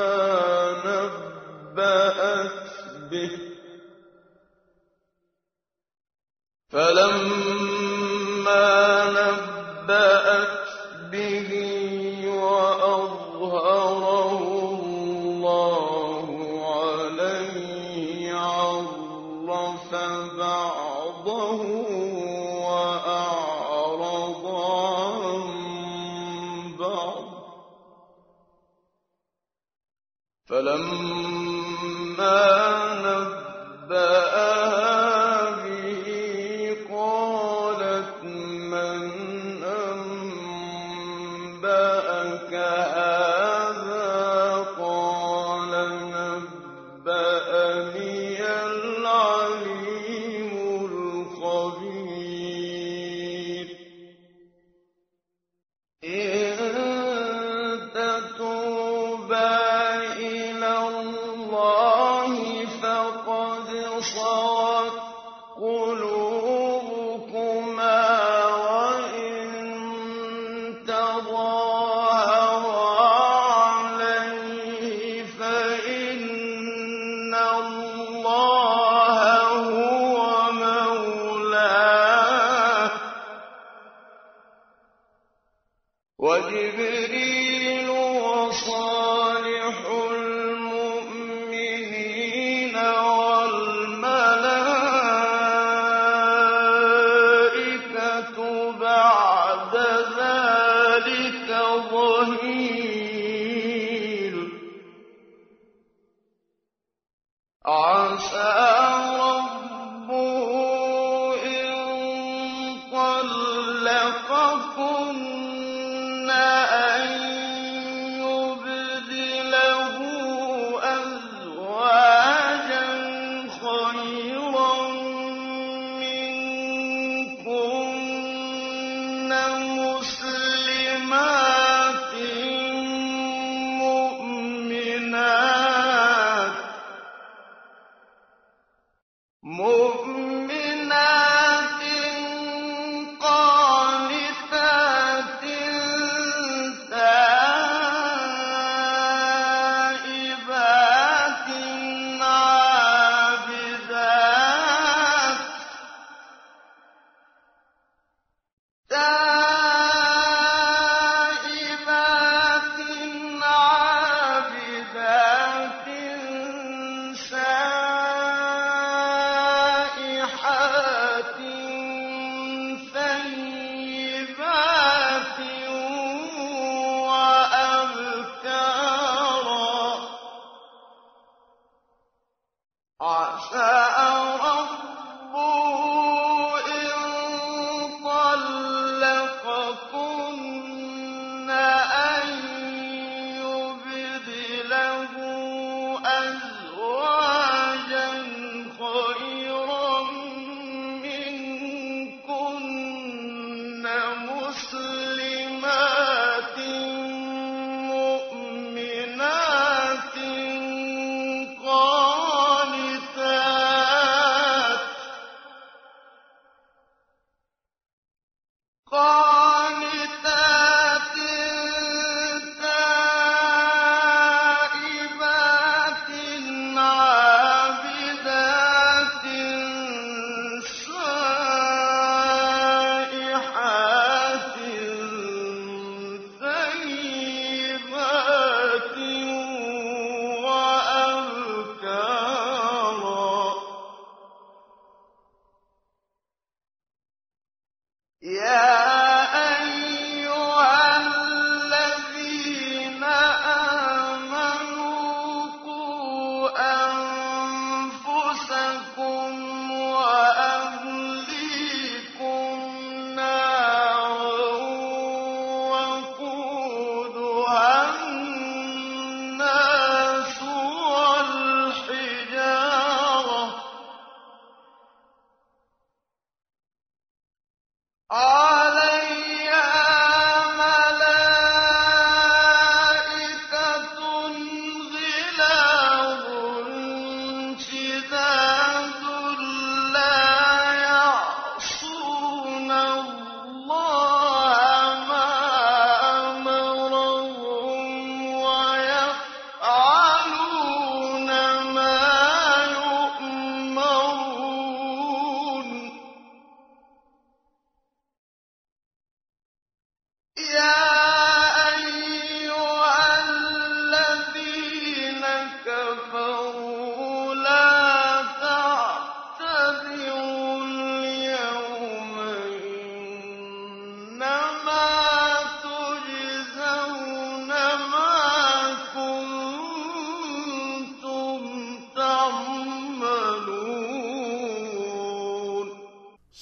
ما نبأت به.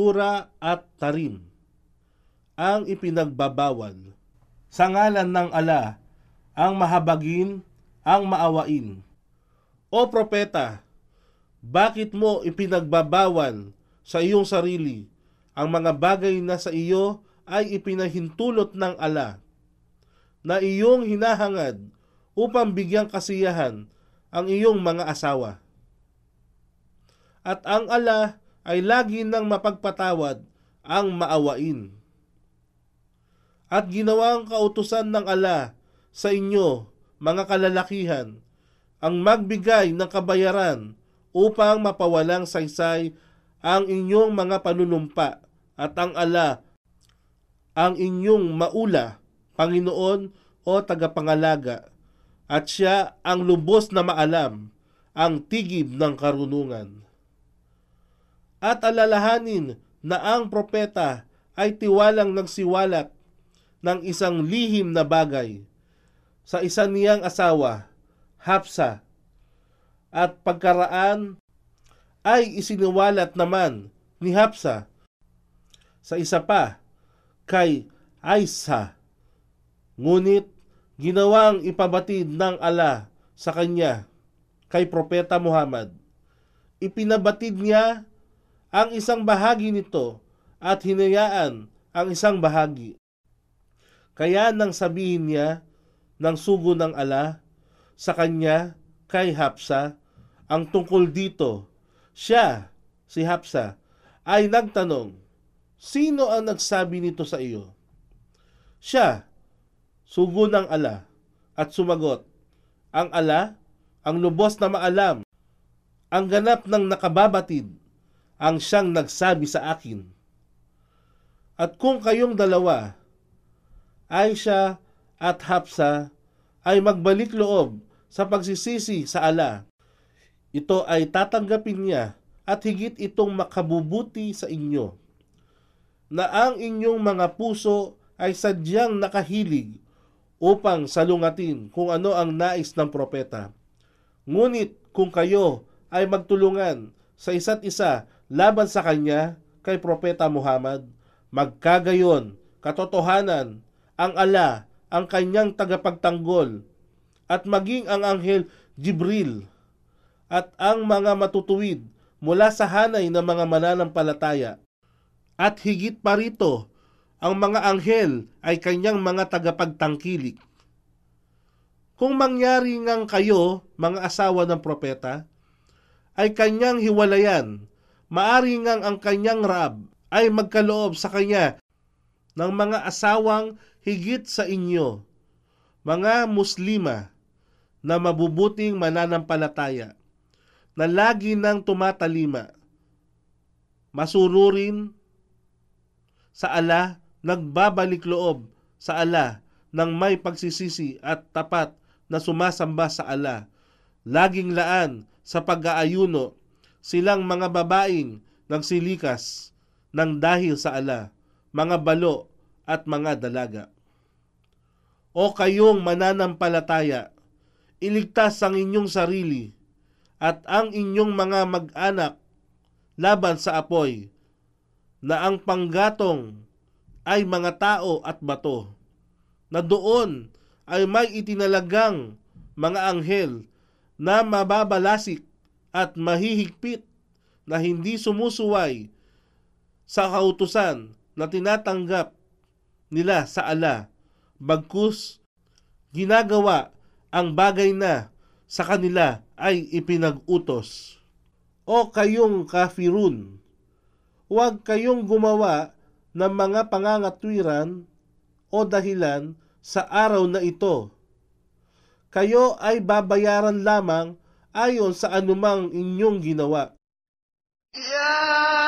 Sura at tarim. Ang ipinagbabawal. Sa ngalan ng ala, ang mahabagin, ang maawain. O propeta, bakit mo ipinagbabawal sa iyong sarili ang mga bagay na sa iyo ay ipinahintulot ng ala na iyong hinahangad upang bigyang kasiyahan ang iyong mga asawa. At ang ala ay lagi nang mapagpatawad ang maawain. At ginawang kautusan ng ala sa inyo, mga kalalakihan, ang magbigay ng kabayaran upang mapawalang saysay ang inyong mga panunumpa at ang ala ang inyong maula, Panginoon o tagapangalaga, at siya ang lubos na maalam, ang tigib ng karunungan. At alalahanin na ang propeta ay tiwalang nagsiwalat ng isang lihim na bagay sa isa niyang asawa, Hapsa, at pagkaraan ay isiniwalat naman ni Hapsa sa isa pa kay Aisa. Ngunit ginawang ipabatid ng ala sa kanya kay Propeta Muhammad. Ipinabatid niya ang isang bahagi nito at hinayaan ang isang bahagi. Kaya nang sabihin niya ng sugo ng ala sa kanya kay Hapsa ang tungkol dito, siya, si Hapsa, ay nagtanong, Sino ang nagsabi nito sa iyo? Siya, sugo ng ala, at sumagot, Ang ala, ang lubos na maalam, ang ganap ng nakababatid, ang siyang nagsabi sa akin. At kung kayong dalawa, Aisha at Hapsa, ay magbalik loob sa pagsisisi sa ala, ito ay tatanggapin niya at higit itong makabubuti sa inyo na ang inyong mga puso ay sadyang nakahilig upang salungatin kung ano ang nais ng propeta. Ngunit kung kayo ay magtulungan sa isa't isa laban sa kanya kay propeta Muhammad, magkagayon, katotohanan, ang ala, ang kanyang tagapagtanggol, at maging ang anghel Jibril, at ang mga matutuwid mula sa hanay ng mga mananampalataya at higit pa rito, ang mga anghel ay kanyang mga tagapagtangkilik. Kung mangyari ngang kayo, mga asawa ng propeta, ay kanyang hiwalayan, maari ngang ang kanyang rab ay magkaloob sa kanya ng mga asawang higit sa inyo, mga muslima na mabubuting mananampalataya, na lagi nang tumatalima, masururin sa ala, nagbabalik loob sa ala ng may pagsisisi at tapat na sumasamba sa ala. Laging laan sa pag-aayuno silang mga babaeng nagsilikas ng dahil sa ala, mga balo at mga dalaga. O kayong mananampalataya, iligtas ang inyong sarili at ang inyong mga mag-anak laban sa apoy na ang panggatong ay mga tao at bato, na doon ay may itinalagang mga anghel na mababalasik at mahihigpit na hindi sumusuway sa kautusan na tinatanggap nila sa ala, bagkus ginagawa ang bagay na sa kanila ay ipinag-utos. O kayong kafirun, huwag kayong gumawa ng mga pangangatwiran o dahilan sa araw na ito. Kayo ay babayaran lamang ayon sa anumang inyong ginawa. يا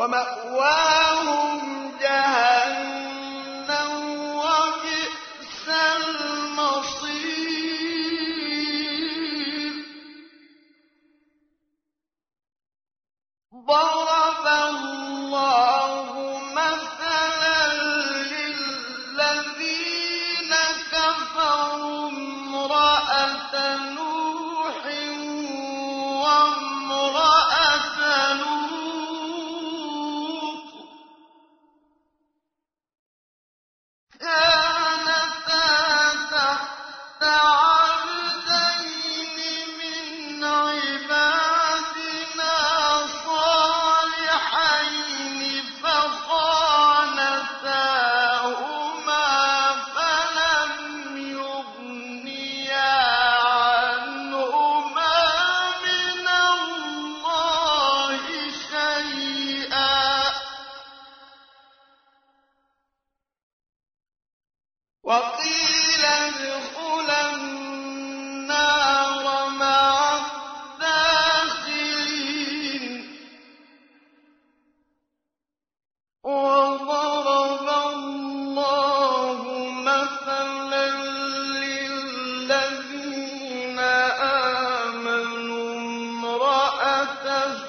ومأواهم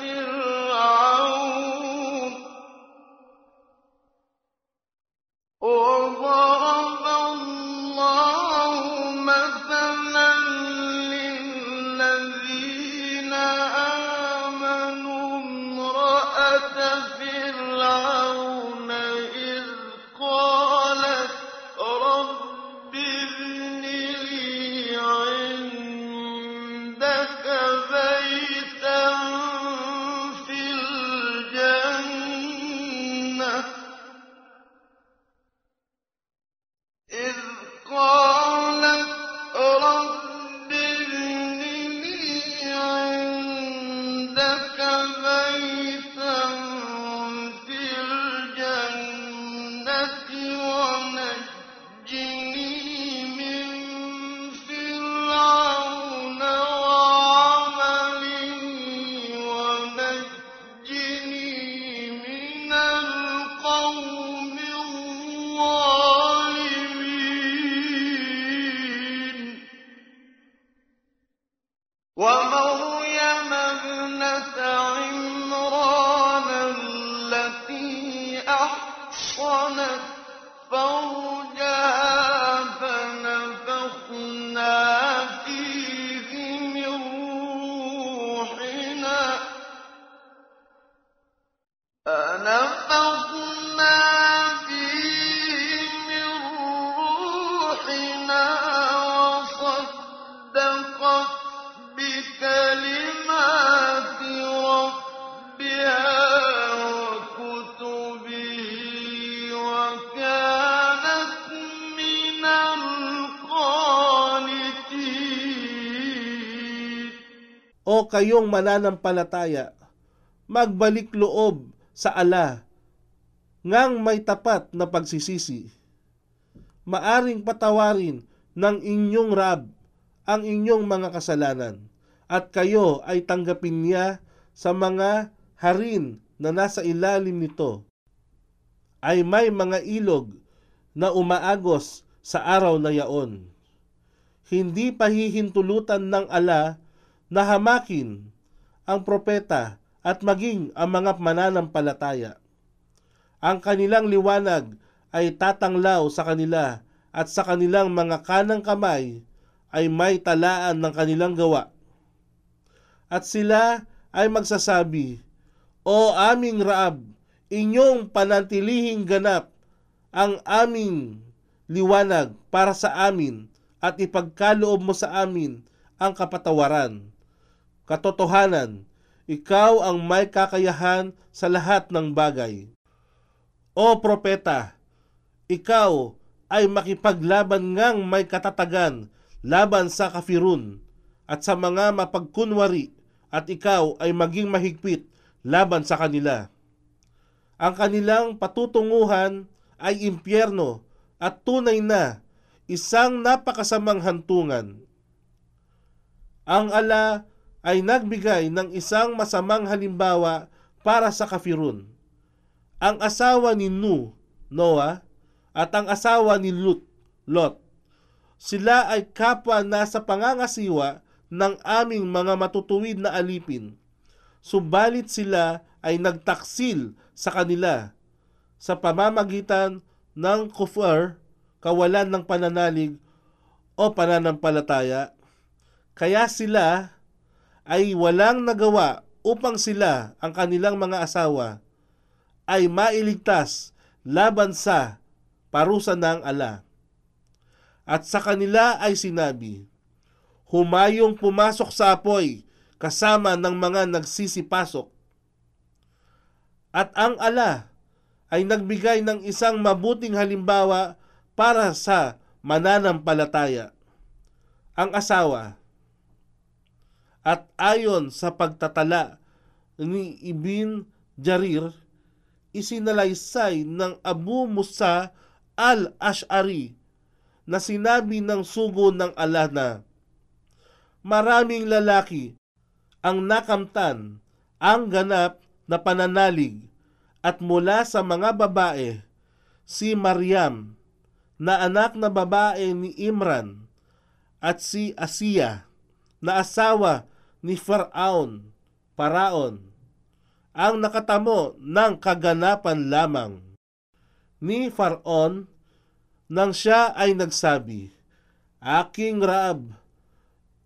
見える kayong mananampalataya, magbalik loob sa ala ngang may tapat na pagsisisi. Maaring patawarin ng inyong rab ang inyong mga kasalanan at kayo ay tanggapin niya sa mga harin na nasa ilalim nito ay may mga ilog na umaagos sa araw na yaon. Hindi pahihintulutan ng ala na hamakin ang propeta at maging ang mga mananampalataya. Ang kanilang liwanag ay tatanglaw sa kanila at sa kanilang mga kanang kamay ay may talaan ng kanilang gawa at sila ay magsasabi, O aming Raab, inyong panantilihing ganap ang aming liwanag para sa amin at ipagkaloob mo sa amin ang kapatawaran. Katotohanan, ikaw ang may kakayahan sa lahat ng bagay. O propeta, ikaw ay makipaglaban ngang may katatagan laban sa kafirun at sa mga mapagkunwari at ikaw ay maging mahigpit laban sa kanila. Ang kanilang patutunguhan ay impyerno at tunay na isang napakasamang hantungan. Ang ala ay nagbigay ng isang masamang halimbawa para sa kafirun. Ang asawa ni Nu, Noah, at ang asawa ni Lut, Lot. Sila ay kapwa na sa pangangasiwa ng aming mga matutuwid na alipin. Subalit sila ay nagtaksil sa kanila sa pamamagitan ng kufar, kawalan ng pananalig o pananampalataya. Kaya sila ay walang nagawa upang sila ang kanilang mga asawa ay mailigtas laban sa parusa ng ala. At sa kanila ay sinabi, humayong pumasok sa apoy kasama ng mga nagsisipasok. At ang ala ay nagbigay ng isang mabuting halimbawa para sa mananampalataya. Ang asawa at ayon sa pagtatala ni Ibn Jarir, isinalaysay ng Abu Musa al-Ash'ari na sinabi ng sugo ng Allah na maraming lalaki ang nakamtan ang ganap na pananalig at mula sa mga babae si Maryam na anak na babae ni Imran at si Asiya na asawa ni Faraon, Paraon, ang nakatamo ng kaganapan lamang ni Faraon nang siya ay nagsabi, Aking Raab,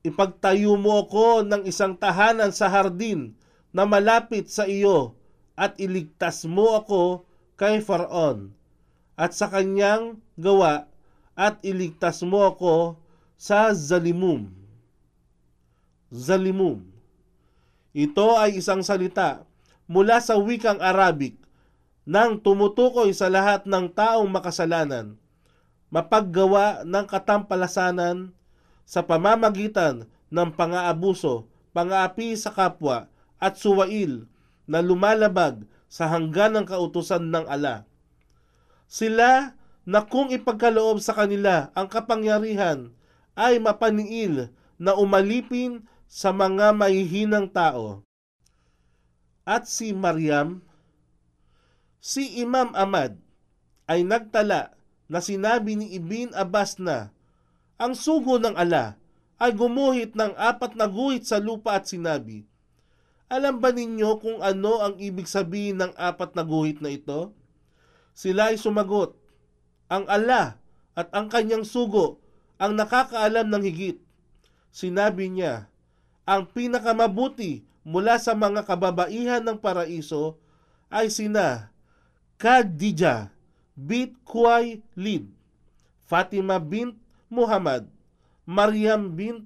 Ipagtayo mo ako ng isang tahanan sa hardin na malapit sa iyo at iligtas mo ako kay Faraon at sa kanyang gawa at iligtas mo ako sa Zalimum. Zalimum. Ito ay isang salita mula sa wikang Arabic nang tumutukoy sa lahat ng taong makasalanan, mapaggawa ng katampalasanan sa pamamagitan ng pang-aabuso, pang-aapi sa kapwa at suwail na lumalabag sa hangganang kautusan ng ala. Sila na kung ipagkaloob sa kanila ang kapangyarihan ay mapaniil na umalipin sa mga mahihinang tao. At si Maryam, si Imam Ahmad ay nagtala na sinabi ni Ibn Abbas na ang sugo ng ala ay gumuhit ng apat na guhit sa lupa at sinabi, Alam ba ninyo kung ano ang ibig sabihin ng apat na guhit na ito? Sila ay sumagot, Ang ala at ang kanyang sugo ang nakakaalam ng higit. Sinabi niya, Ang pinakamabuti mula sa mga kababaihan ng paraiso ay sina Khadija bint Kuway Lid, Fatima bint Muhammad, Maryam bint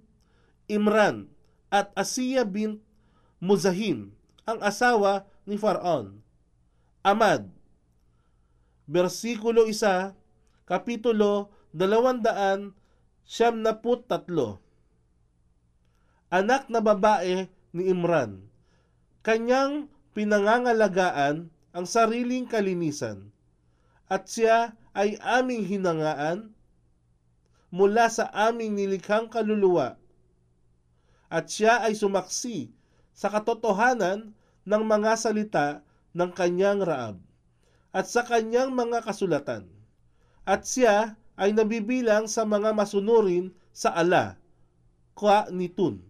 Imran at Asiya bint Muzahim, ang asawa ni Faraon. Amad, versikulo 1, kapitulo 200 siyam na Anak na babae ni Imran. Kanyang pinangangalagaan ang sariling kalinisan at siya ay aming hinangaan mula sa aming nilikhang kaluluwa at siya ay sumaksi sa katotohanan ng mga salita ng kanyang raab at sa kanyang mga kasulatan at siya ay nabibilang sa mga masunurin sa ala, kwa nitun.